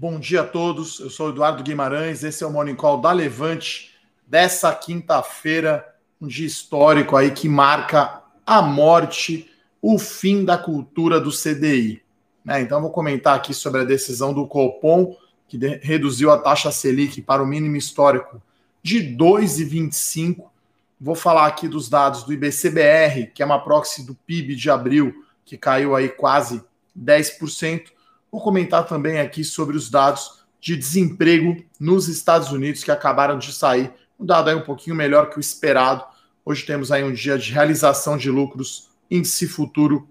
Bom dia a todos. Eu sou Eduardo Guimarães. Esse é o Morning Call da Levante dessa quinta-feira, um dia histórico aí que marca a morte, o fim da cultura do CDI. Né? Então, vou comentar aqui sobre a decisão do Copom, que reduziu a taxa Selic para o mínimo histórico de 2,25. Vou falar aqui dos dados do IBCBR, que é uma proxy do PIB de abril, que caiu aí quase 10%. Vou comentar também aqui sobre os dados de desemprego nos Estados Unidos que acabaram de sair. Um dado aí um pouquinho melhor que o esperado. Hoje temos aí um dia de realização de lucros, índice futuro,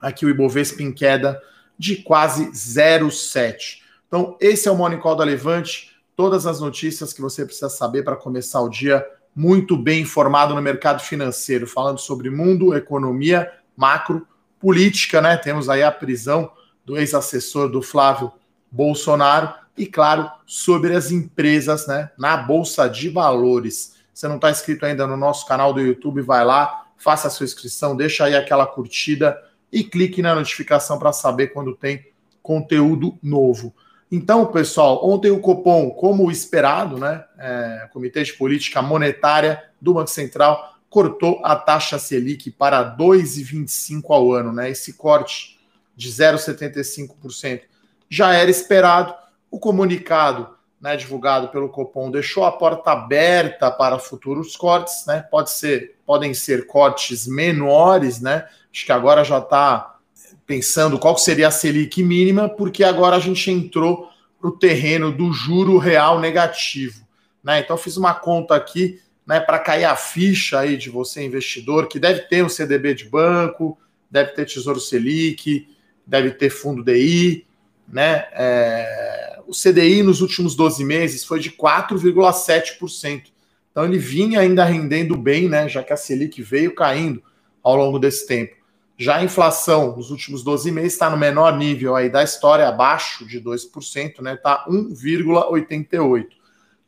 aqui o Ibovespa em queda de quase 0,7. Então, esse é o Morning Call da Levante. Todas as notícias que você precisa saber para começar o dia muito bem informado no mercado financeiro, falando sobre mundo, economia, macro, política, né? Temos aí a prisão do ex-assessor do Flávio Bolsonaro e, claro, sobre as empresas né, na Bolsa de Valores. Você não está inscrito ainda no nosso canal do YouTube, vai lá, faça a sua inscrição, deixa aí aquela curtida e clique na notificação para saber quando tem conteúdo novo. Então, pessoal, ontem o Copom, como esperado, né, é, Comitê de Política Monetária do Banco Central, cortou a taxa Selic para 2,25 ao ano. Né? Esse corte de 0,75%. Já era esperado. O comunicado né, divulgado pelo Copom deixou a porta aberta para futuros cortes, né? Pode ser, podem ser cortes menores, né? Acho que agora já está pensando qual seria a Selic mínima, porque agora a gente entrou para o terreno do juro real negativo. Né? Então fiz uma conta aqui né, para cair a ficha aí de você, investidor, que deve ter um CDB de banco, deve ter Tesouro Selic, deve ter fundo DI, né? É, o CDI nos últimos 12 meses foi de 4,7%. Então ele vinha ainda rendendo bem, né? Já que a Selic veio caindo ao longo desse tempo. Já a inflação nos últimos 12 meses está no menor nível aí da história, abaixo de 2%, né? Está 1,88%.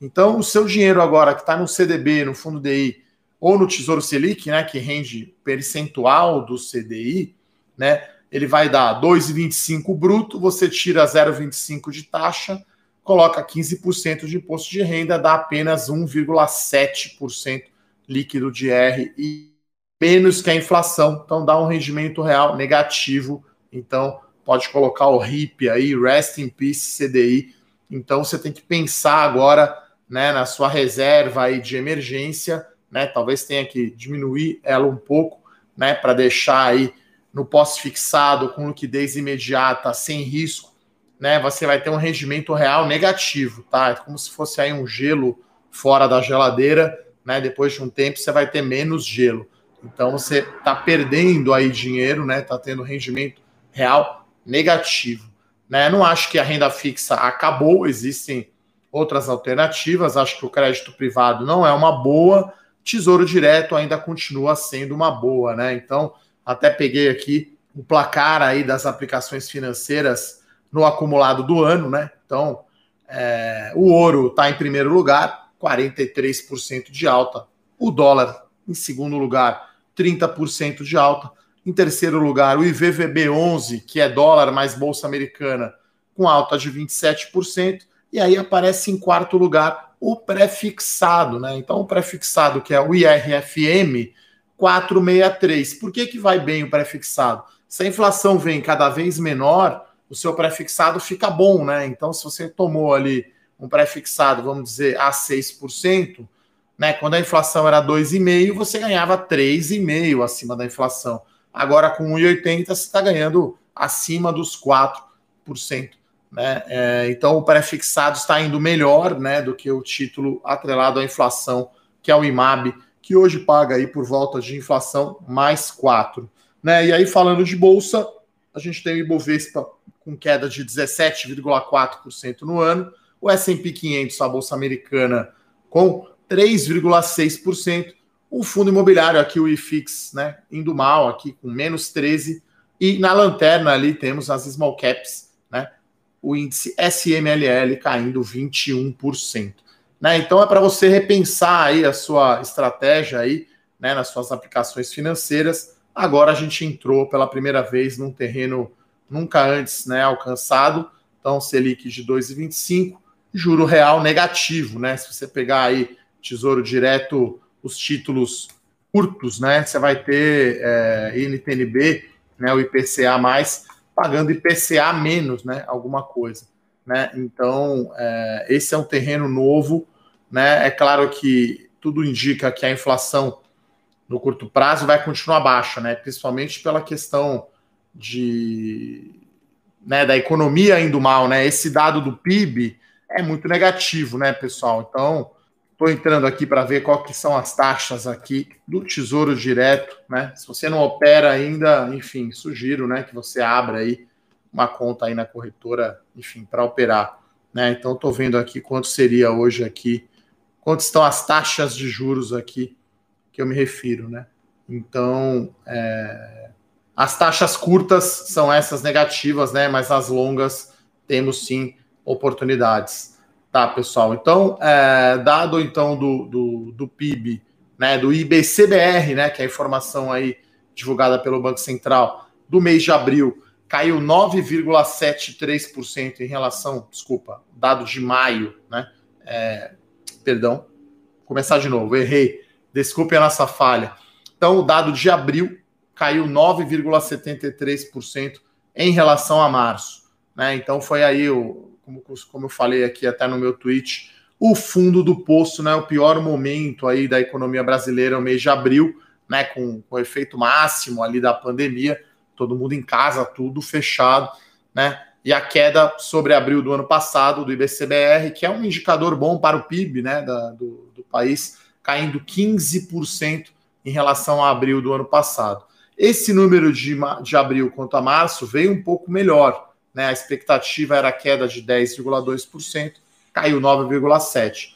Então, o seu dinheiro agora que está no CDB, no fundo DI ou no Tesouro Selic, né, que rende percentual do CDI, né, ele vai dar 2,25 bruto, você tira 0,25 de taxa, coloca 15% de imposto de renda, dá apenas 1,7% líquido de R e menos que a inflação, então dá um rendimento real negativo. Então pode colocar o RIP aí, Rest in Peace CDI. Então você tem que pensar agora, né, na sua reserva aí de emergência, né? Talvez tenha que diminuir ela um pouco, né, para deixar aí no pós-fixado com liquidez imediata, sem risco, né, você vai ter um rendimento real negativo, tá? É como se fosse aí um gelo fora da geladeira, né? Depois de um tempo você vai ter menos gelo. Então você está perdendo aí dinheiro, né? Está tendo rendimento real negativo. Né? Não acho que a renda fixa acabou, existem outras alternativas. Acho que o crédito privado não é uma boa, tesouro direto ainda continua sendo uma boa, né? Então até peguei aqui o placar aí das aplicações financeiras no acumulado do ano, né? Então, é, o ouro está em primeiro lugar, 43% de alta. O dólar em segundo lugar, 30% de alta. Em terceiro lugar, o IVVB11, que é dólar mais bolsa americana, com alta de 27%. E aí aparece em quarto lugar o pré-fixado, né? Então, o pré-fixado, que é o IRFM, 463. Por que, que vai bem o prefixado? Se a inflação vem cada vez menor, o seu prefixado fica bom, né? Então, se você tomou ali um prefixado, vamos dizer, a 6%, né? Quando a inflação era 2,5%, você ganhava 3,5% acima da inflação. Agora, com 1,80%, você está ganhando acima dos 4%. Né? É, então, o prefixado está indo melhor né, do que o título atrelado à inflação, que é o IMAB que hoje paga aí por volta de inflação mais 4. Né? E aí, falando de bolsa, a gente tem o Ibovespa com queda de 17,4% no ano, o S&P 500, a bolsa americana, com 3,6%, o fundo imobiliário aqui, o IFIX, né, indo mal aqui com menos 13%, e na lanterna ali temos as small caps, né, o índice SMLL caindo 21%. Né? Então é para você repensar aí a sua estratégia aí, né, nas suas aplicações financeiras. Agora a gente entrou pela primeira vez num terreno nunca antes né, alcançado, Então, Selic de 2,25, juro real negativo, né? Se você pegar aí Tesouro Direto, os títulos curtos, né? Você vai ter é, INTNB, né? O IPCA mais, pagando IPCA menos, né? Alguma coisa, né? Então, é, esse é um terreno novo, né? É claro que tudo indica que a inflação no curto prazo vai continuar baixa, né? Principalmente pela questão de né, da economia indo mal, né? Esse dado do PIB é muito negativo, né, pessoal? Então, estou entrando aqui para ver qual que são as taxas aqui do Tesouro Direto, né? Se você não opera ainda, enfim, sugiro, né, que você abra aí uma conta aí na corretora, enfim, para operar, né? Então, estou vendo aqui quanto seria hoje aqui, quanto estão as taxas de juros aqui que eu me refiro, né? Então, é... as taxas curtas são essas negativas, né? Mas as longas temos sim oportunidades. Tá, pessoal? Então, é, dado então do, do, do, PIB, né, do IBCBR, né, que é a informação aí divulgada pelo Banco Central do mês de abril, caiu 9,73% em relação, desculpa, dado de maio, né? É, perdão, começar de novo, errei. Desculpe a nossa falha. Então, o dado de abril caiu 9,73% em relação a março. Né? Então, foi aí, o, como, como eu falei aqui até no meu tweet, o fundo do poço, né? o pior momento aí da economia brasileira, o mês de abril, né? com, com o efeito máximo ali da pandemia, todo mundo em casa, tudo fechado, né? E a queda sobre abril do ano passado do IBCBR, que é um indicador bom para o PIB né, da, do, do país, caindo 15% em relação a abril do ano passado. Esse número de, de abril quanto a março veio um pouco melhor. Né? A expectativa era queda de 10,2%, caiu 9,7%.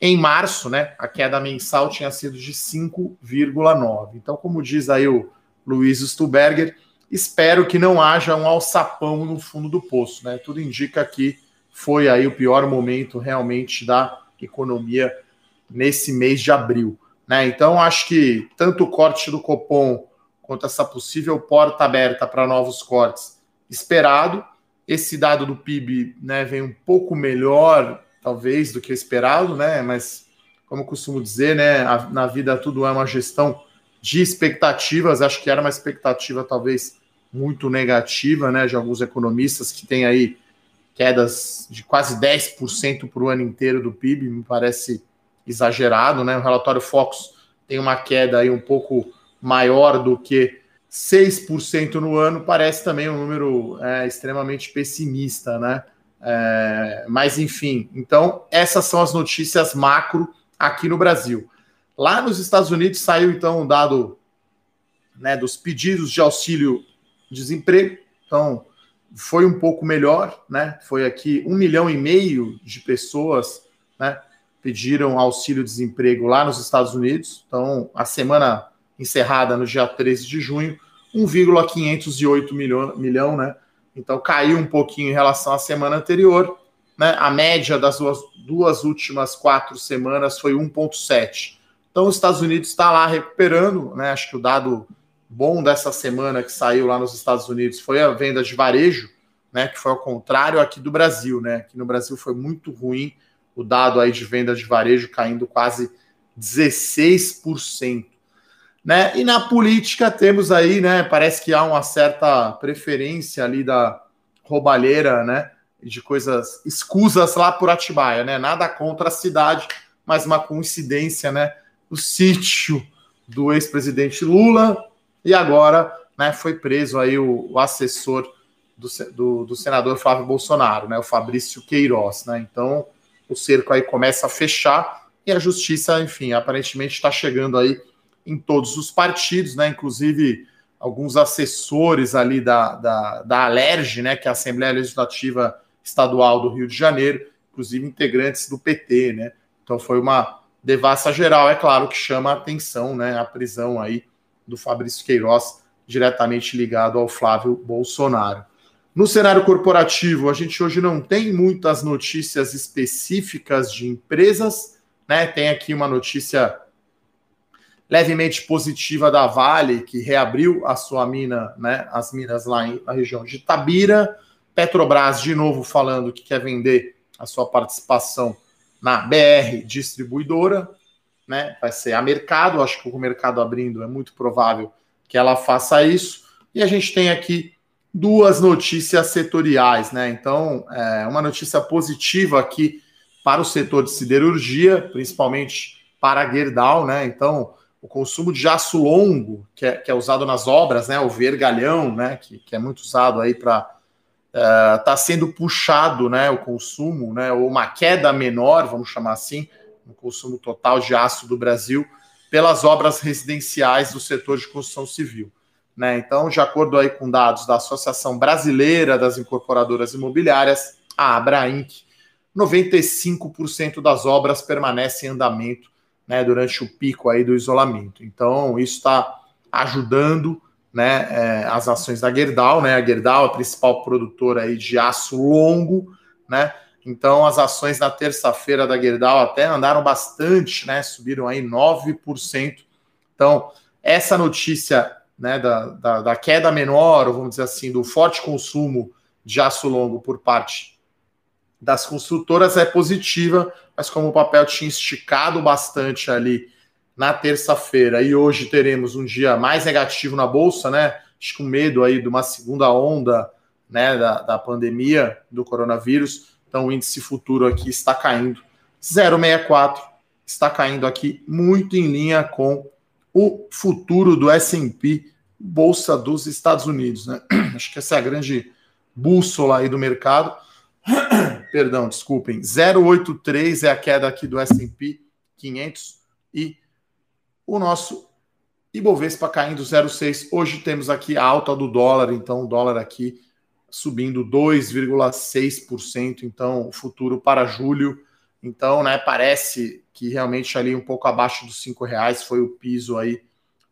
Em março, né, a queda mensal tinha sido de 5,9%. Então, como diz aí o Luiz Stuberger, espero que não haja um alçapão no fundo do poço. Né? Tudo indica que foi aí o pior momento realmente da economia nesse mês de abril. Né? Então, acho que tanto o corte do Copom quanto essa possível porta aberta para novos cortes esperado. Esse dado do PIB né, vem um pouco melhor, talvez, do que esperado, né? mas, como eu costumo dizer, né, na vida tudo é uma gestão de expectativas. Acho que era uma expectativa, talvez, muito negativa né, de alguns economistas que têm aí quedas de quase 10% para o ano inteiro do PIB, me parece exagerado, né? O relatório Focus tem uma queda aí um pouco maior do que 6% no ano, parece também um número é, extremamente pessimista, né? É, mas enfim, então essas são as notícias macro aqui no Brasil. Lá nos Estados Unidos saiu então um dado né, dos pedidos de auxílio desemprego, então foi um pouco melhor, né? Foi aqui um milhão e meio de pessoas, né? pediram auxílio-desemprego lá nos Estados Unidos. Então, a semana encerrada no dia 13 de junho, 1,508 milhão, milhão, né? Então, caiu um pouquinho em relação à semana anterior. Né? A média das duas, duas últimas quatro semanas foi 1,7. Então, os Estados Unidos está lá recuperando. Né? Acho que o dado bom dessa semana que saiu lá nos Estados Unidos foi a venda de varejo, né? que foi ao contrário aqui do Brasil. Né? Aqui no Brasil foi muito ruim o dado aí de venda de varejo caindo quase 16%. Né? E na política temos aí, né? Parece que há uma certa preferência ali da roubalheira, né? De coisas escusas lá por Atibaia, né? Nada contra a cidade, mas uma coincidência, né? O sítio do ex-presidente Lula e agora, né? Foi preso aí o, o assessor do, do, do, senador Flávio Bolsonaro, né? O Fabrício Queiroz, né? Então o cerco aí começa a fechar e a justiça, enfim, aparentemente está chegando aí em todos os partidos, né? Inclusive alguns assessores ali da, da, da Alerj, né? Que é a Assembleia Legislativa Estadual do Rio de Janeiro, inclusive integrantes do PT, né? Então foi uma devassa geral, é claro que chama a atenção, né? A prisão aí do Fabrício Queiroz, diretamente ligado ao Flávio Bolsonaro. No cenário corporativo, a gente hoje não tem muitas notícias específicas de empresas, né? Tem aqui uma notícia levemente positiva da Vale, que reabriu a sua mina, né? As minas lá em, na região de Tabira. Petrobras, de novo, falando que quer vender a sua participação na BR distribuidora, né? Vai ser a mercado, acho que o mercado abrindo é muito provável que ela faça isso. E a gente tem aqui duas notícias setoriais, né? Então, é uma notícia positiva aqui para o setor de siderurgia, principalmente para a Gerdau, né? Então, o consumo de aço longo, que é, que é usado nas obras, né? O vergalhão, né? Que, que é muito usado aí para está é, uh, sendo puxado, né? O consumo, né? Ou uma queda menor, vamos chamar assim, no consumo total de aço do Brasil pelas obras residenciais do setor de construção civil. Né? Então, de acordo aí com dados da Associação Brasileira das Incorporadoras Imobiliárias, a Abrainc, 95% das obras permanecem em andamento né, durante o pico aí do isolamento. Então, isso está ajudando né, é, as ações da Gerdau, né? A Gerdau é a principal produtora aí de aço longo, né? Então, as ações na terça-feira da Gerdau até andaram bastante, né? Subiram aí 9%. Então, essa notícia né, da, da, da, queda menor, vamos dizer assim, do forte consumo de aço longo por parte das construtoras é positiva, mas como o papel tinha esticado bastante ali na terça-feira e hoje teremos um dia mais negativo na bolsa, né? Acho com medo aí de uma segunda onda né, da, da pandemia do coronavírus. Então o índice futuro aqui está caindo 0,64, está caindo aqui muito em linha com o futuro do S&P Bolsa dos Estados Unidos, né? Acho que essa é a grande bússola aí do mercado. Perdão, desculpem. 0,83 é a queda aqui do S&P 500 e o nosso Ibovespa caindo 0,6. Hoje temos aqui a alta do dólar, então o dólar aqui subindo 2,6%, então o futuro para julho então, né, parece que realmente ali um pouco abaixo dos cinco reais foi o piso aí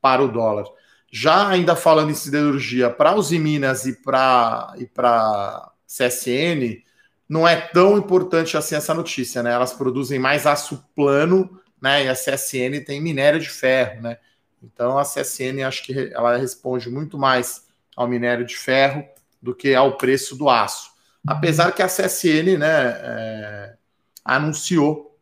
para o dólar. Já ainda falando em siderurgia, para os Minas e para e para CSN, não é tão importante assim essa notícia, né? Elas produzem mais aço plano, né? E a CSN tem minério de ferro, né? Então a CSN acho que ela responde muito mais ao minério de ferro do que ao preço do aço. Apesar que a CSN, né, é, anunciou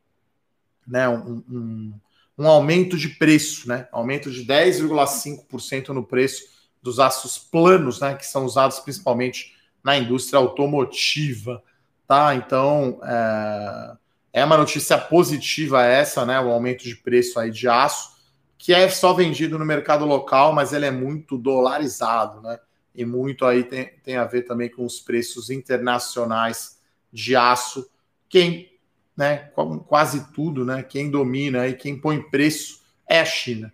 né, um, um, um aumento de preço, né, aumento de 10,5% no preço dos aços planos, né, que são usados principalmente na indústria automotiva, tá? Então é, é uma notícia positiva essa, né, o aumento de preço aí de aço, que é só vendido no mercado local, mas ele é muito dolarizado, né? E muito aí tem, tem a ver também com os preços internacionais de aço. Quem né, quase tudo, né, quem domina e quem põe preço é a China.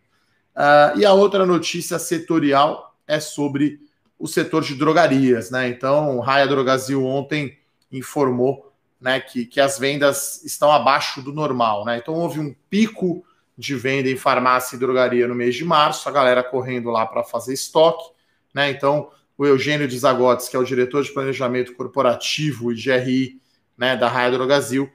Uh, e a outra notícia setorial é sobre o setor de drogarias. Né? Então, Raia Drogazil ontem informou né, que, que as vendas estão abaixo do normal. Né? Então, houve um pico de venda em farmácia e drogaria no mês de março, a galera correndo lá para fazer estoque. Né? Então, o Eugênio Desagotes, que é o diretor de planejamento corporativo e de RI né, da Raia Drogazil,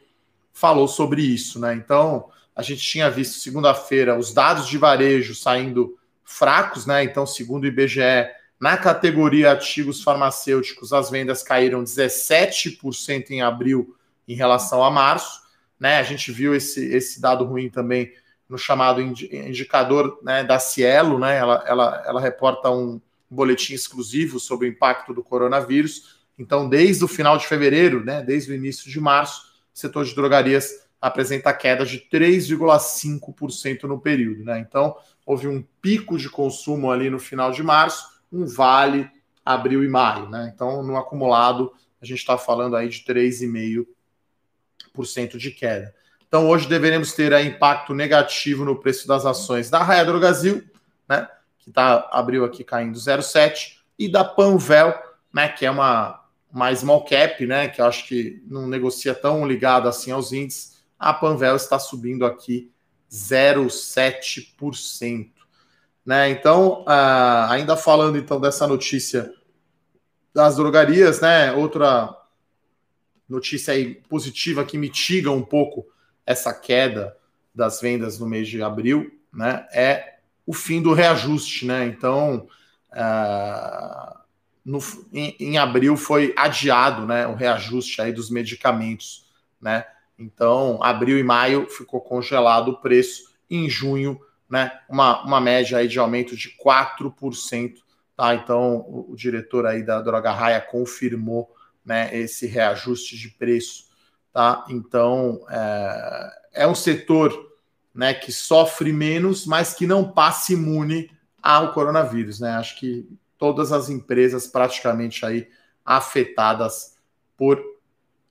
falou sobre isso, né? Então, a gente tinha visto segunda-feira os dados de varejo saindo fracos, né? Então, segundo o IBGE, na categoria artigos farmacêuticos, as vendas caíram 17% em abril em relação a março, né? A gente viu esse, esse dado ruim também no chamado indicador né, da Cielo, né? Ela, ela, ela reporta um boletim exclusivo sobre o impacto do coronavírus. Então, desde o final de fevereiro, né, desde o início de março, setor de drogarias apresenta queda de 3,5% no período. Né? Então, houve um pico de consumo ali no final de março, um vale abril e maio. Né? Então, no acumulado, a gente está falando aí de 3,5% de queda. Então, hoje deveremos ter aí impacto negativo no preço das ações da Raia Drogazil, né? que tá, abriu aqui caindo 0,7%, e da Panvel, né? que é uma uma small cap, né, que eu acho que não negocia tão ligado assim aos índices, a Panvel está subindo aqui 0,7%. Né? Então, uh, ainda falando então dessa notícia das drogarias, né, outra notícia aí positiva que mitiga um pouco essa queda das vendas no mês de abril, né, é o fim do reajuste, né? Então, uh, no, em, em, abril foi adiado, né, o reajuste aí dos medicamentos, né? Então, abril e maio ficou congelado o preço, em junho, né, uma, uma média aí de aumento de 4%, tá? Então, o, o diretor aí da Droga Raia confirmou, né, esse reajuste de preço, tá? Então, é, é um setor, né, que sofre menos, mas que não passa imune ao coronavírus, né? Acho que todas as empresas praticamente aí afetadas por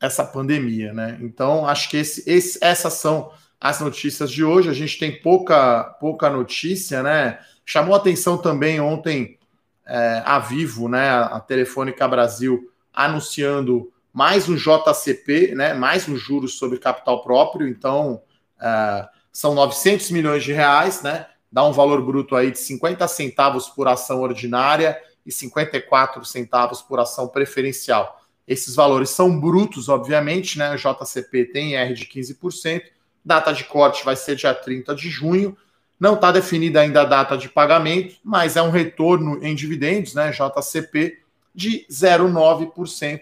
essa pandemia, né? Então, acho que esse, esse, essas são as notícias de hoje. A gente tem pouca, pouca notícia, né? Chamou atenção também ontem é, a Vivo, né? A Telefônica Brasil anunciando mais um JCP, né? Mais um juros sobre capital próprio. Então, é, são 900 milhões de reais, né? dá um valor bruto aí de 50 centavos por ação ordinária e 54 centavos por ação preferencial. Esses valores são brutos, obviamente, né? O JCP tem R de 15%, data de corte vai ser dia 30 de junho. Não está definida ainda a data de pagamento, mas é um retorno em dividendos, né? JCP de 0,9%.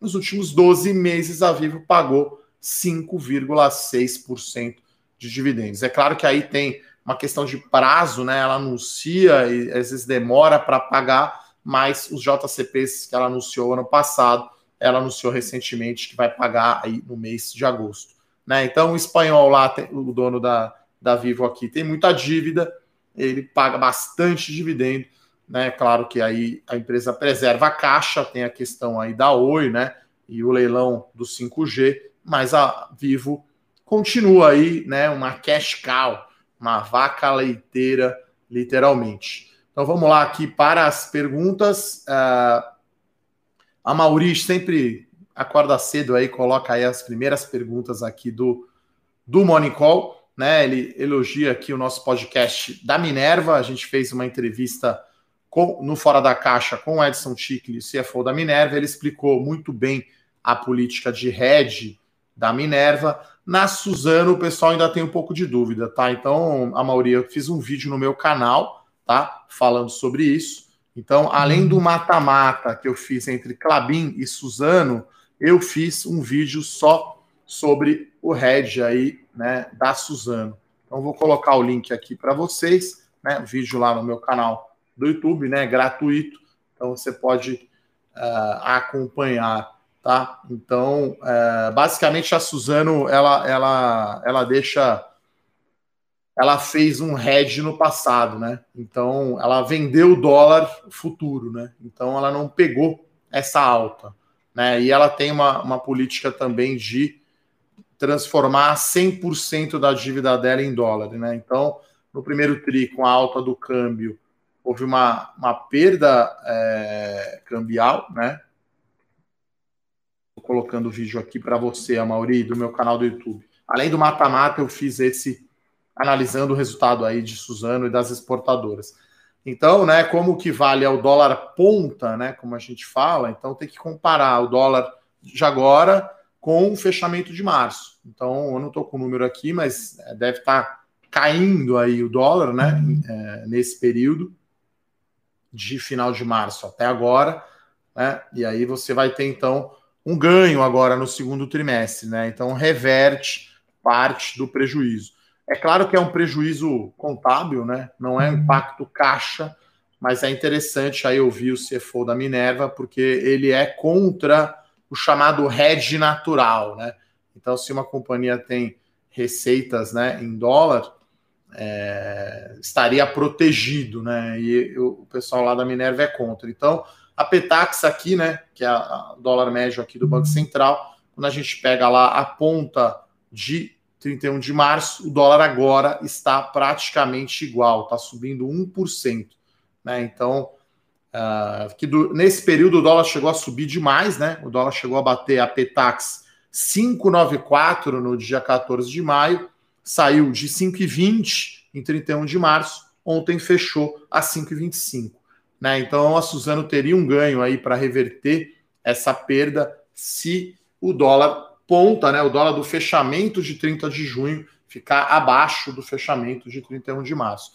Nos últimos 12 meses, a Vivo pagou 5,6% de dividendos. É claro que aí tem uma questão de prazo, né? Ela anuncia e às vezes demora para pagar, mas os JCPs que ela anunciou ano passado, ela anunciou recentemente que vai pagar aí no mês de agosto. Né? Então, o espanhol lá, o dono da, da Vivo aqui, tem muita dívida, ele paga bastante dividendo, né? Claro que aí a empresa preserva a caixa, tem a questão aí da Oi, né? E o leilão do 5G, mas a Vivo continua aí, né? Uma cash cow uma vaca leiteira, literalmente. Então vamos lá aqui para as perguntas. Uh, a Maurice sempre acorda cedo aí, coloca aí as primeiras perguntas aqui do, do Morning Call. Né? Ele elogia aqui o nosso podcast da Minerva. A gente fez uma entrevista com, no Fora da Caixa com o Edson Tickle, CFO da Minerva. Ele explicou muito bem a política de hedge da Minerva. Na Suzano, o pessoal ainda tem um pouco de dúvida, tá? Então, a maioria, eu fiz um vídeo no meu canal, tá? Falando sobre isso. Então, além do mata-mata que eu fiz entre Clabin e Suzano, eu fiz um vídeo só sobre o head aí, né, da Suzano. Então, vou colocar o link aqui para vocês, né? Vídeo lá no meu canal do YouTube, né? Gratuito. Então, você pode uh, acompanhar tá? Então, é, basicamente a Suzano, ela, ela, ela deixa, ela fez um hedge no passado, né? Então, ela vendeu o dólar futuro, né? Então, ela não pegou essa alta, né? E ela tem uma, uma política também de transformar 100% da dívida dela em dólar, né? Então, no primeiro tri, com a alta do câmbio, houve uma, uma perda é, cambial, né? colocando o vídeo aqui para você, a Mauri, do meu canal do YouTube. Além do mata-mata, eu fiz esse analisando o resultado aí de Suzano e das exportadoras. Então, né, como que vale o dólar ponta, né, como a gente fala, então tem que comparar o dólar de agora com o fechamento de março. Então, eu não estou com o número aqui, mas é, deve estar tá caindo aí o dólar, né, é, nesse período de final de março até agora, né, e aí você vai ter então um ganho agora no segundo trimestre, né? Então reverte parte do prejuízo. É claro que é um prejuízo contábil, né? Não é um impacto caixa, mas é interessante aí ouvir o CFO da Minerva, porque ele é contra o chamado hedge natural, né? Então, se uma companhia tem receitas né, em dólar, é, estaria protegido, né? E o pessoal lá da Minerva é contra. Então, a Petax aqui, né, que é o dólar médio aqui do Banco Central, quando a gente pega lá a ponta de 31 de março, o dólar agora está praticamente igual, está subindo 1%. Né? Então, uh, que do, nesse período o dólar chegou a subir demais, né? O dólar chegou a bater a Petax 5,94 no dia 14 de maio, saiu de 5,20 em 31 de março, ontem fechou a 5,25. Né? Então a Suzano teria um ganho aí para reverter essa perda se o dólar ponta, né, o dólar do fechamento de 30 de junho ficar abaixo do fechamento de 31 de março.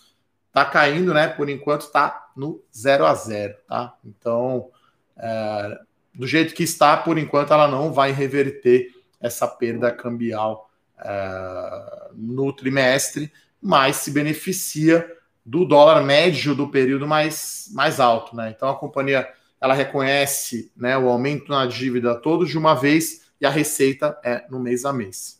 Tá caindo, né? Por enquanto está no 0 a 0, tá? Então, é, do jeito que está, por enquanto, ela não vai reverter essa perda cambial é, no trimestre, mas se beneficia do dólar médio do período mais, mais alto. Né? Então a companhia ela reconhece né, o aumento na dívida todos de uma vez e a receita é no mês a mês.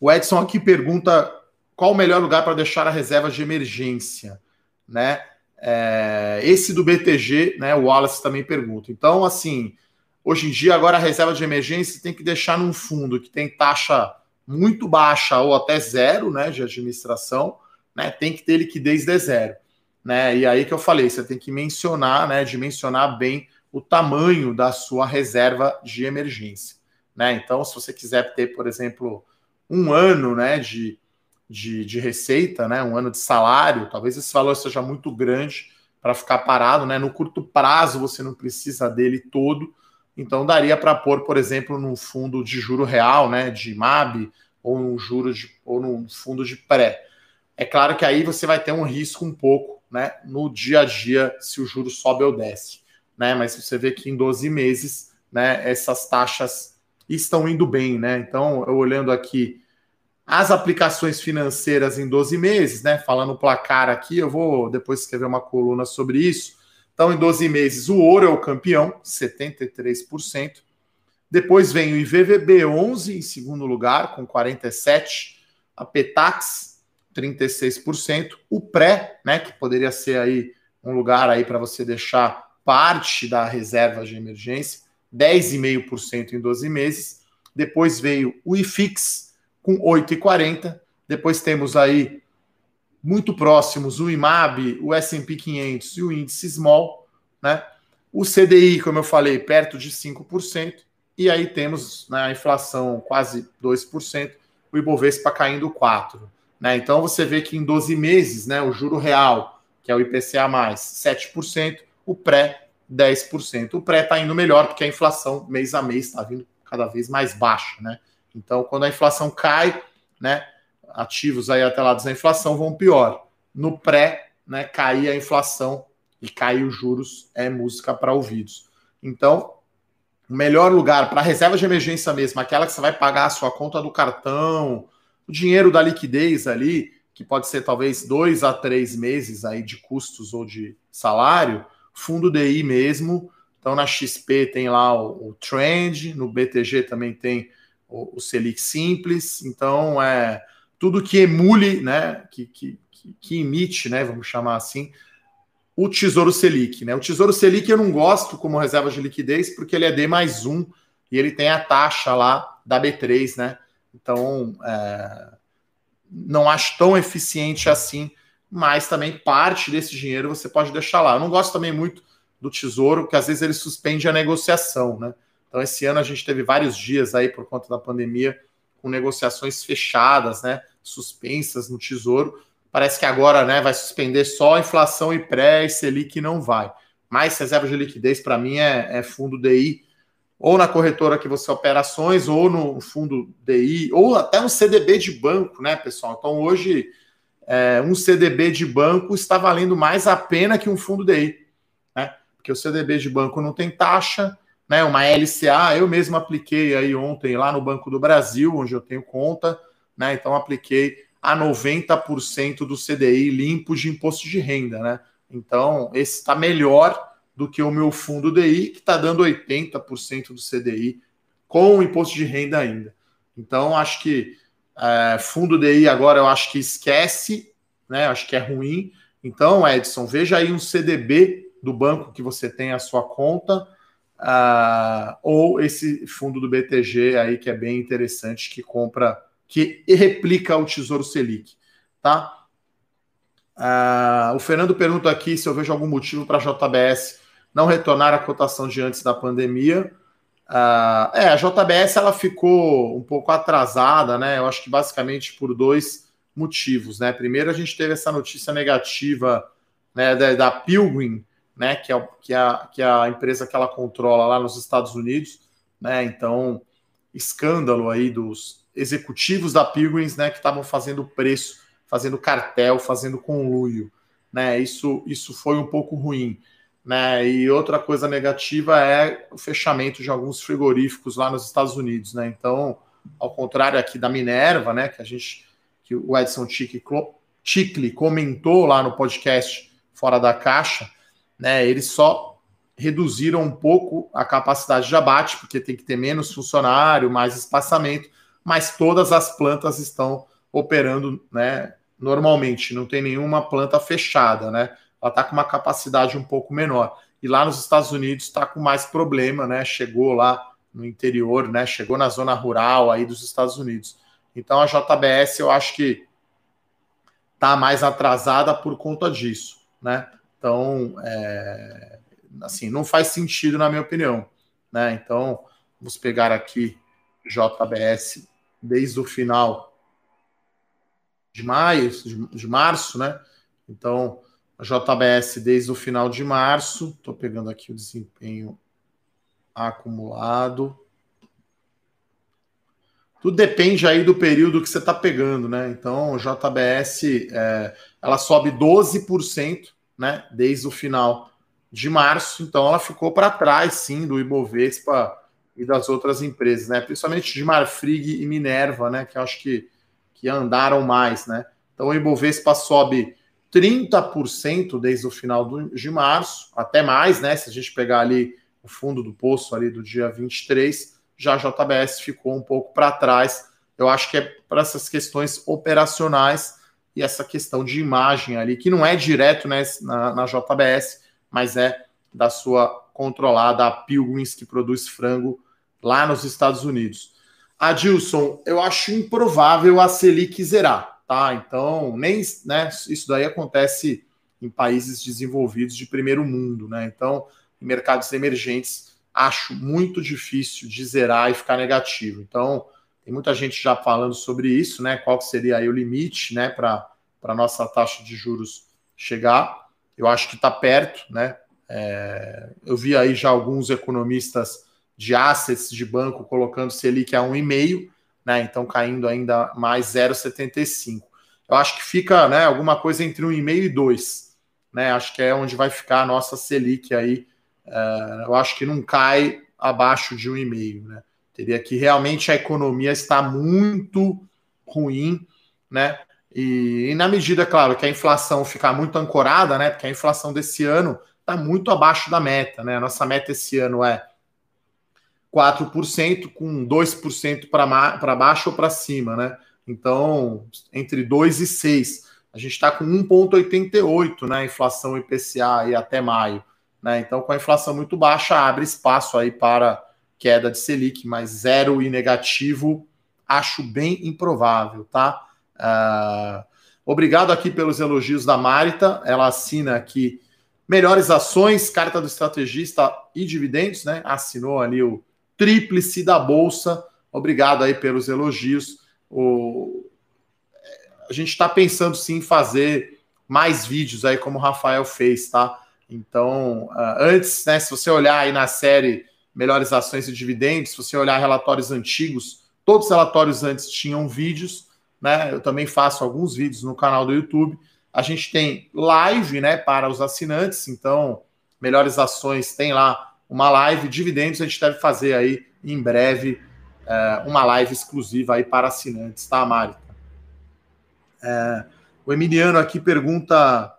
O Edson aqui pergunta qual o melhor lugar para deixar a reserva de emergência, né? É, esse do BTG, né? O Wallace também pergunta. Então, assim, hoje em dia agora a reserva de emergência tem que deixar num fundo que tem taxa muito baixa ou até zero, né? De administração, né? Tem que ter liquidez de zero, né? E aí que eu falei, você tem que mencionar, né? Dimensionar bem o tamanho da sua reserva de emergência, né? Então, se você quiser ter, por exemplo, um ano, né? De de, de receita, né, um ano de salário, talvez esse valor seja muito grande para ficar parado, né? No curto prazo você não precisa dele todo, então daria para pôr, por exemplo, num fundo de juro real, né, de MAB ou num juro de, ou num fundo de pré. É claro que aí você vai ter um risco um pouco, né, no dia a dia se o juro sobe ou desce, né? Mas você vê que em 12 meses, né, essas taxas estão indo bem, né? Então, eu olhando aqui as aplicações financeiras em 12 meses, né? Falando placar aqui, eu vou depois escrever uma coluna sobre isso. Então, em 12 meses, o ouro é o campeão, 73%. Depois vem o IVVB 11 em segundo lugar, com 47%. A Petax, 36%. O pré, né, que poderia ser aí um lugar aí para você deixar parte da reserva de emergência, 10,5% em 12 meses. Depois veio o IFIX, com 8,40. Depois temos aí muito próximos o IMAB, o S&P 500 e o índice Small, né? O CDI, como eu falei, perto de 5%, e aí temos né, a inflação quase 2%, o Ibovespa caindo 4%. Né? Então você vê que em 12 meses, né, o juro real, que é o IPCA+, 7%, o pré 10%. O pré está indo melhor, porque a inflação mês a mês está vindo cada vez mais baixa, né? Então, quando a inflação cai, né, ativos aí atrelados à inflação vão pior. No pré, né, cair a inflação e cair os juros é música para ouvidos. Então, o melhor lugar para reserva de emergência mesmo, aquela que você vai pagar a sua conta do cartão, o dinheiro da liquidez ali, que pode ser talvez dois a três meses aí de custos ou de salário, fundo DI mesmo. Então, na XP tem lá o, o Trend, no BTG também tem o, o Selic simples. Então, é tudo que emule, né, que, que, que imite, né, vamos chamar assim, o Tesouro Selic. Né? O Tesouro Selic eu não gosto como reserva de liquidez porque ele é D mais um e ele tem a taxa lá da B3, né? Então, é, não acho tão eficiente assim, mas também parte desse dinheiro você pode deixar lá. Eu não gosto também muito do Tesouro, porque às vezes ele suspende a negociação, né? Então, esse ano a gente teve vários dias aí por conta da pandemia com negociações fechadas, né, suspensas no Tesouro. Parece que agora, né, vai suspender só inflação e pré e Selic não vai. Mas reserva de liquidez para mim é, é, fundo DI ou na corretora que você opera ações ou no fundo DI ou até um CDB de banco, né, pessoal? Então hoje é, um CDB de banco está valendo mais a pena que um fundo DI, né? Porque o CDB de banco não tem taxa, né, uma LCA, eu mesmo apliquei aí ontem lá no Banco do Brasil, onde eu tenho conta, né, então apliquei a 90% do CDI limpo de imposto de renda, né? Então, esse está melhor do que o meu fundo DI, que está dando 80% do CDI com o imposto de renda ainda. Então, acho que é, fundo DI agora eu acho que esquece, né? Acho que é ruim. Então, Edson, veja aí um CDB do banco que você tem a sua conta uh, ou esse fundo do BTG aí que é bem interessante, que compra, que replica o Tesouro Selic, tá? Uh, o Fernando pergunta aqui se eu vejo algum motivo para a JBS não retornar à cotação de antes da pandemia. Uh, é, a JBS ela ficou um pouco atrasada, né? Eu acho que basicamente por dois motivos, né? Primeiro, a gente teve essa notícia negativa né, da, da Pilgrim, né, que é, que, é, a, que é a empresa que ela controla lá nos Estados Unidos, né, então escândalo aí dos executivos da Pilgrims, né, que estavam fazendo preço, fazendo cartel, fazendo conluio, né, isso, isso foi um pouco ruim. Né? E outra coisa negativa é o fechamento de alguns frigoríficos lá nos Estados Unidos, né? Então, ao contrário aqui da Minerva, né? Que a gente, que o Edson Ticle comentou lá no podcast Fora da Caixa, né? Eles só reduziram um pouco a capacidade de abate, porque tem que ter menos funcionário, mais espaçamento, mas todas as plantas estão operando, né? Normalmente, não tem nenhuma planta fechada, né? Ela está com uma capacidade um pouco menor. E lá nos Estados Unidos está com mais problema, né? Chegou lá no interior, né? Chegou na zona rural aí dos Estados Unidos. Então a JBS eu acho que está mais atrasada por conta disso, né? Então, é, assim, não faz sentido na minha opinião, né? Então, vamos pegar aqui JBS desde o final de maio, de, março, né? Então, JBS desde o final de março. Estou pegando aqui o desempenho acumulado. Tudo depende aí do período que você está pegando, né? Então, JBS é, ela sobe 12%, né? Desde o final de março. Então, ela ficou para trás, sim, do Ibovespa e das outras empresas, né? Principalmente de Marfrig e Minerva, né? Que eu acho que, que andaram mais, né? Então, o Ibovespa sobe 30% desde o final do, de março, até mais, né? Se a gente pegar ali o fundo do poço ali do dia 23, já a JBS ficou um pouco para trás. Eu acho que é para essas questões operacionais e essa questão de imagem ali, que não é direto né, na, na JBS, mas é da sua controlada, a Pilgrims, que produz frango lá nos Estados Unidos. Adilson, eu acho improvável a Selic zerar tá? Então, nem né, isso daí acontece em países desenvolvidos de primeiro mundo, né? Então, em mercados emergentes, acho muito difícil de zerar e ficar negativo. Então, tem muita gente já falando sobre isso, né? Qual seria aí o limite, né, para a nossa taxa de juros chegar? Eu acho que está perto, né? É, eu vi aí já alguns economistas de assets de banco colocando Selic a 1,5 né? Então caindo ainda mais 0,75. Eu acho que fica né, alguma coisa entre 1,5 e 2. Né? Acho que é onde vai ficar a nossa Selic aí. Uh, eu acho que não cai abaixo de 1,5. Né? Teria que realmente a economia está muito ruim, né? E, e, na medida, claro, que a inflação ficar muito ancorada, né? Porque a inflação desse ano está muito abaixo da meta, né? A nossa meta esse ano é 4%, com 2% para baixo ou para cima, né? Então, entre 2 e 6. A gente está com 1,88, né? Inflação IPCA aí até maio. Né? Então, com a inflação muito baixa, abre espaço aí para queda de Selic, mas zero e negativo, acho bem improvável, tá? Uh, obrigado aqui pelos elogios da Marita. Ela assina aqui melhores ações, carta do estrategista e dividendos, né? Assinou ali o tríplice da Bolsa. Obrigado aí pelos elogios. O... A gente está pensando sim em fazer mais vídeos aí, como o Rafael fez, tá? Então, uh, antes, né, se você olhar aí na série Melhores Ações e Dividendos, se você olhar relatórios antigos, todos os relatórios antes tinham vídeos, né? Eu também faço alguns vídeos no canal do YouTube. A gente tem live, né, para os assinantes, então, Melhores Ações tem lá uma live, dividendos, a gente deve fazer aí em breve é, uma live exclusiva aí para assinantes, tá, Mari? É, o Emiliano aqui pergunta: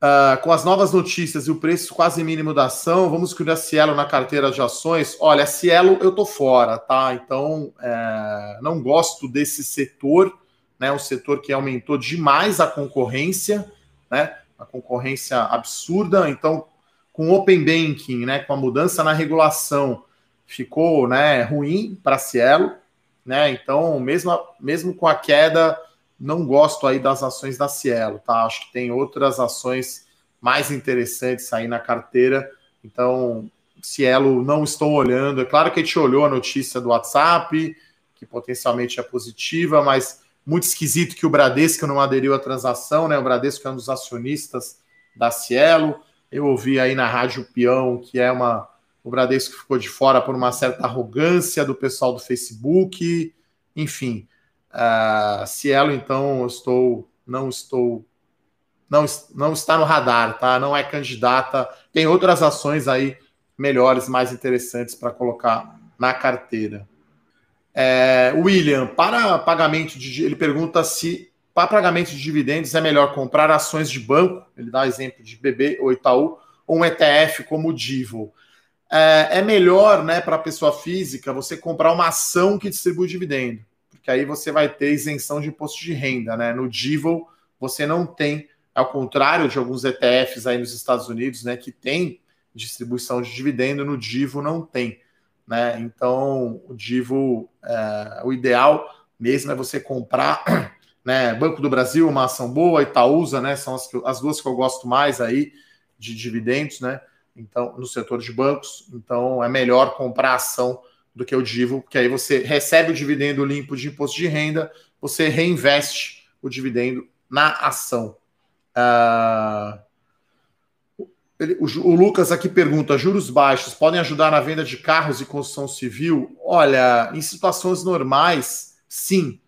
uh, com as novas notícias e o preço quase mínimo da ação, vamos a Cielo na carteira de ações? Olha, Cielo eu tô fora, tá? Então é, não gosto desse setor, né? Um setor que aumentou demais a concorrência, né? A concorrência absurda. Então, com o Open Banking, né, com a mudança na regulação, ficou né, ruim para a Cielo. Né? Então, mesmo, mesmo com a queda, não gosto aí das ações da Cielo. Tá? Acho que tem outras ações mais interessantes aí na carteira. Então, Cielo não estou olhando. É claro que a gente olhou a notícia do WhatsApp, que potencialmente é positiva, mas muito esquisito que o Bradesco não aderiu à transação, né? O Bradesco é um dos acionistas da Cielo. Eu ouvi aí na Rádio Peão que é uma. O Bradesco ficou de fora por uma certa arrogância do pessoal do Facebook. Enfim, uh, Cielo, então, eu estou, não estou não, não está no radar, tá? Não é candidata. Tem outras ações aí melhores, mais interessantes para colocar na carteira. É, William, para pagamento de. Ele pergunta se para pagamento de dividendos é melhor comprar ações de banco, ele dá exemplo de BB ou Itaú, ou um ETF como o Divo. É, é melhor, né, para a pessoa física, você comprar uma ação que distribui dividendo, porque aí você vai ter isenção de imposto de renda, né? No Divo você não tem, ao contrário de alguns ETFs aí nos Estados Unidos, né, que tem distribuição de dividendo, no Divo não tem, né? Então o Divo, é, o ideal mesmo é você comprar né? Banco do Brasil, uma ação boa, Itaúsa, né? São as, as duas que eu gosto mais aí de dividendos, né? Então, no setor de bancos, então é melhor comprar ação do que o Divo, porque aí você recebe o dividendo limpo de imposto de renda, você reinveste o dividendo na ação. Uh, o, o, Lucas aqui pergunta: juros baixos podem ajudar na venda de carros e construção civil? Olha, em situações normais, sim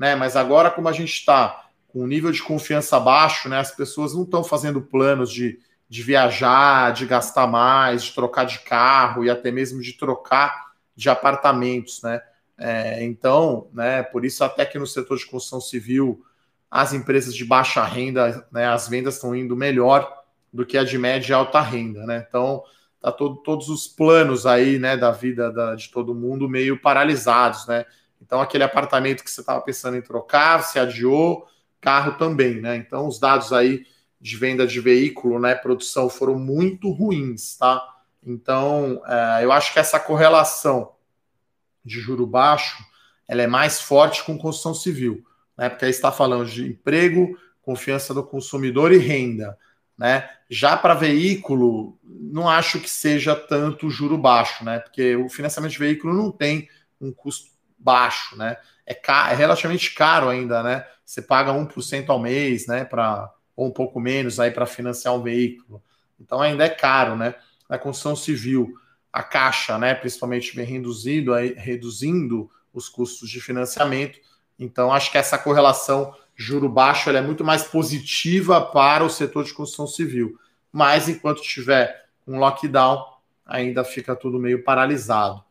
né? Mas agora, como a gente está com um nível de confiança baixo, né? As pessoas não estão fazendo planos de, de viajar, de gastar mais, de trocar de carro e até mesmo de trocar de apartamentos, né? É, então, né, por isso até que no setor de construção civil as empresas de baixa renda, né, as vendas estão indo melhor do que a de média e alta renda, né? Então, tá todo, todos os planos aí, né, da vida da, de todo mundo meio paralisados, né? Então, aquele apartamento que você estava pensando em trocar, se adiou, carro também, né? Então, os dados aí de venda de veículo, né, produção, foram muito ruins, tá? Então, é, eu acho que essa correlação de juro baixo, ela é mais forte com construção civil, né? Porque aí está falando de emprego, confiança do consumidor e renda, né? Já para veículo, não acho que seja tanto juro baixo, né? Porque o financiamento de veículo não tem um custo baixo, né? É, é relativamente caro ainda, né? Você paga 1% ao mês, né? Pra, ou um pouco menos aí para financiar um veículo. Então ainda é caro, né? Na construção civil, a Caixa, né, principalmente vem reduzindo, aí, reduzindo os custos de financiamento. Então acho que essa correlação juro baixo é muito mais positiva para o setor de construção civil. Mas enquanto tiver um lockdown, ainda fica tudo meio paralisado.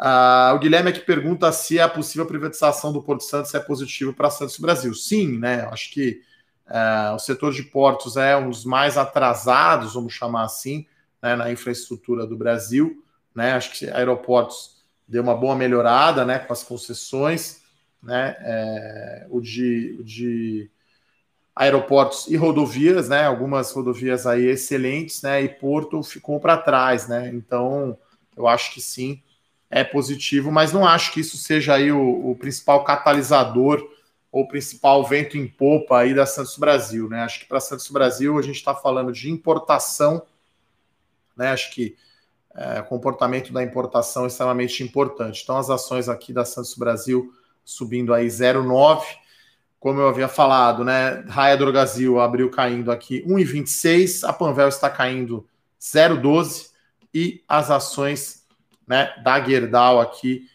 Uh, o Guilherme aqui pergunta se a possível privatização do Porto Santos é positivo para Santos Brasil. Sim, né? Acho que uh, o setor de portos é um dos mais atrasados, vamos chamar assim, né, na infraestrutura do Brasil. Né? Acho que aeroportos deu uma boa melhorada né, com as concessões. Né? É, o, de, o de aeroportos e rodovias, né? Algumas rodovias aí excelentes, né? E Porto ficou para trás, né? Então, eu acho que sim é positivo, mas não acho que isso seja aí o, o principal catalisador ou principal vento em popa aí da Santos Brasil, né? Acho que para Santos Brasil a gente está falando de importação, né? Acho que é, comportamento da importação é extremamente importante. Então, as ações aqui da Santos Brasil subindo aí 0,9, como eu havia falado, né? Raia Drogazil abriu caindo aqui 1,26, a Panvel está caindo 0,12 e as ações né, da Gerdau aqui,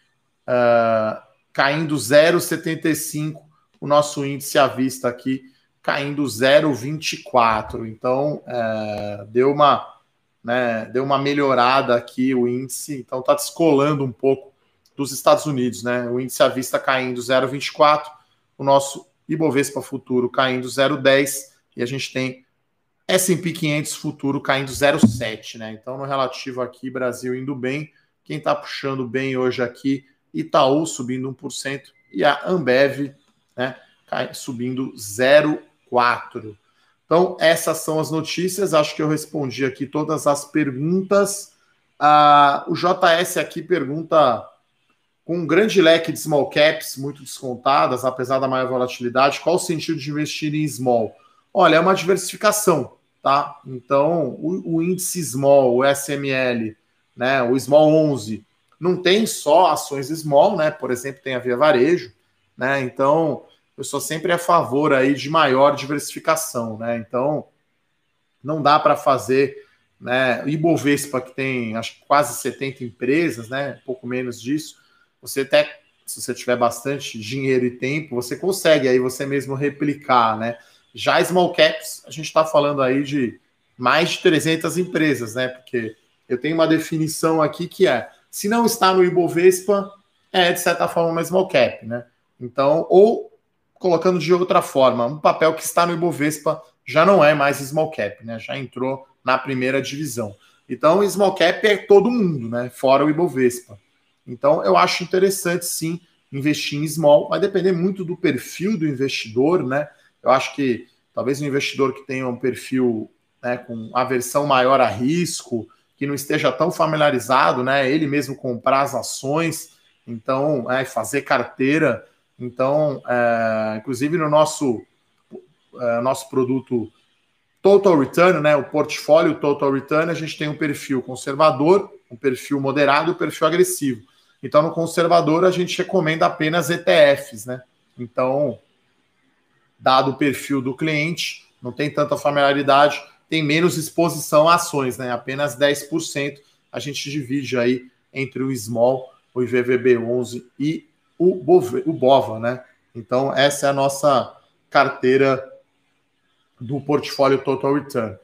uh, caindo 0,75, o nosso índice à vista aqui caindo 0,24. Então, uh, deu uma né, deu uma melhorada aqui o índice, então está descolando um pouco dos Estados Unidos, né? O índice à vista caindo 0,24, o nosso Ibovespa futuro caindo 0,10 e a gente tem S&P 500 futuro caindo 0,7, né? Então no relativo aqui Brasil indo bem, quem está puxando bem hoje aqui, Itaú subindo 1% e a Ambev né, subindo 0,4%. Então, essas são as notícias. Acho que eu respondi aqui todas as perguntas. Ah, o JS aqui pergunta com um grande leque de small caps muito descontadas, apesar da maior volatilidade, qual o sentido de investir em small? Olha, é uma diversificação, tá? Então, o, o índice small, o SML, né? O Small 11 não tem só ações small, né? Por exemplo, tem a Via Varejo, né? Então, eu sou sempre a favor aí de maior diversificação, né? Então, não dá para fazer, né? Ibovespa que tem acho quase 70 empresas, né? Um pouco menos disso. Você até se você tiver bastante dinheiro e tempo, você consegue aí você mesmo replicar, né? Já small caps, a gente está falando aí de mais de 300 empresas, né? Porque eu tenho uma definição aqui que é, se não está no Ibovespa, é de certa forma uma small cap, né? Então, ou colocando de outra forma, um papel que está no Ibovespa já não é mais small cap, né? Já entrou na primeira divisão. Então, small cap é todo mundo, né? Fora o Ibovespa. Então, eu acho interessante sim investir em small, vai depender muito do perfil do investidor, né? Eu acho que talvez um investidor que tenha um perfil né, com aversão maior a risco, que não esteja tão familiarizado, né? Ele mesmo comprar as ações, então, é, fazer carteira. Então, é, inclusive no nosso, é, nosso produto Total Return, né? O portfólio Total Return, a gente tem um perfil conservador, um perfil moderado e um perfil agressivo. Então, no conservador, a gente recomenda apenas ETFs, né? Então, dado o perfil do cliente, não tem tanta familiaridade, tem menos exposição a ações, né? Apenas 10% a gente divide aí entre o small, o IVVB11 e o, Bove, o BOVA, né? Então, essa é a nossa carteira do portfólio Total Return.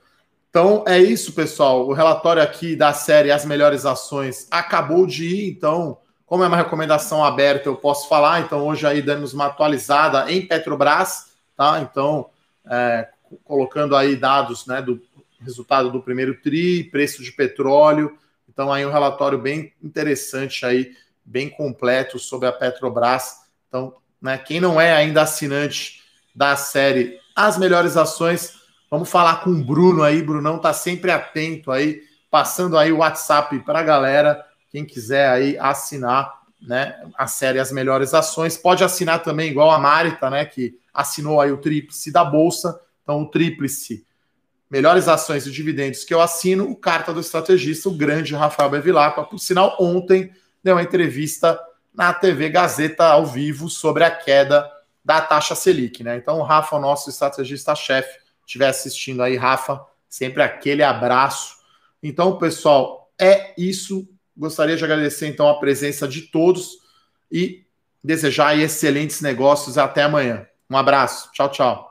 Então, é isso, pessoal. O relatório aqui da série As Melhores Ações acabou de ir, então, como é uma recomendação aberta, eu posso falar. Então, hoje aí damos uma atualizada em Petrobras, tá? Então, é, colocando aí dados né, do resultado do primeiro TRI, preço de petróleo. Então, aí um relatório bem interessante aí, bem completo sobre a Petrobras. Então, né, quem não é ainda assinante da série As Melhores Ações, vamos falar com o Bruno aí. Brunão tá sempre atento aí, passando aí o WhatsApp para a galera. Quem quiser aí assinar né, a série As Melhores Ações, pode assinar também igual a Marita, né, que assinou aí o tríplice da Bolsa então, o tríplice, melhores ações e dividendos que eu assino, o carta do estrategista, o grande Rafael Bevilacqua. Por sinal, ontem deu uma entrevista na TV Gazeta ao vivo sobre a queda da taxa Selic, né? Então, o Rafa, nosso estrategista-chefe, estiver assistindo aí, Rafa, sempre aquele abraço. Então, pessoal, é isso. Gostaria de agradecer, então, a presença de todos e desejar excelentes negócios. Até amanhã. Um abraço. Tchau, tchau.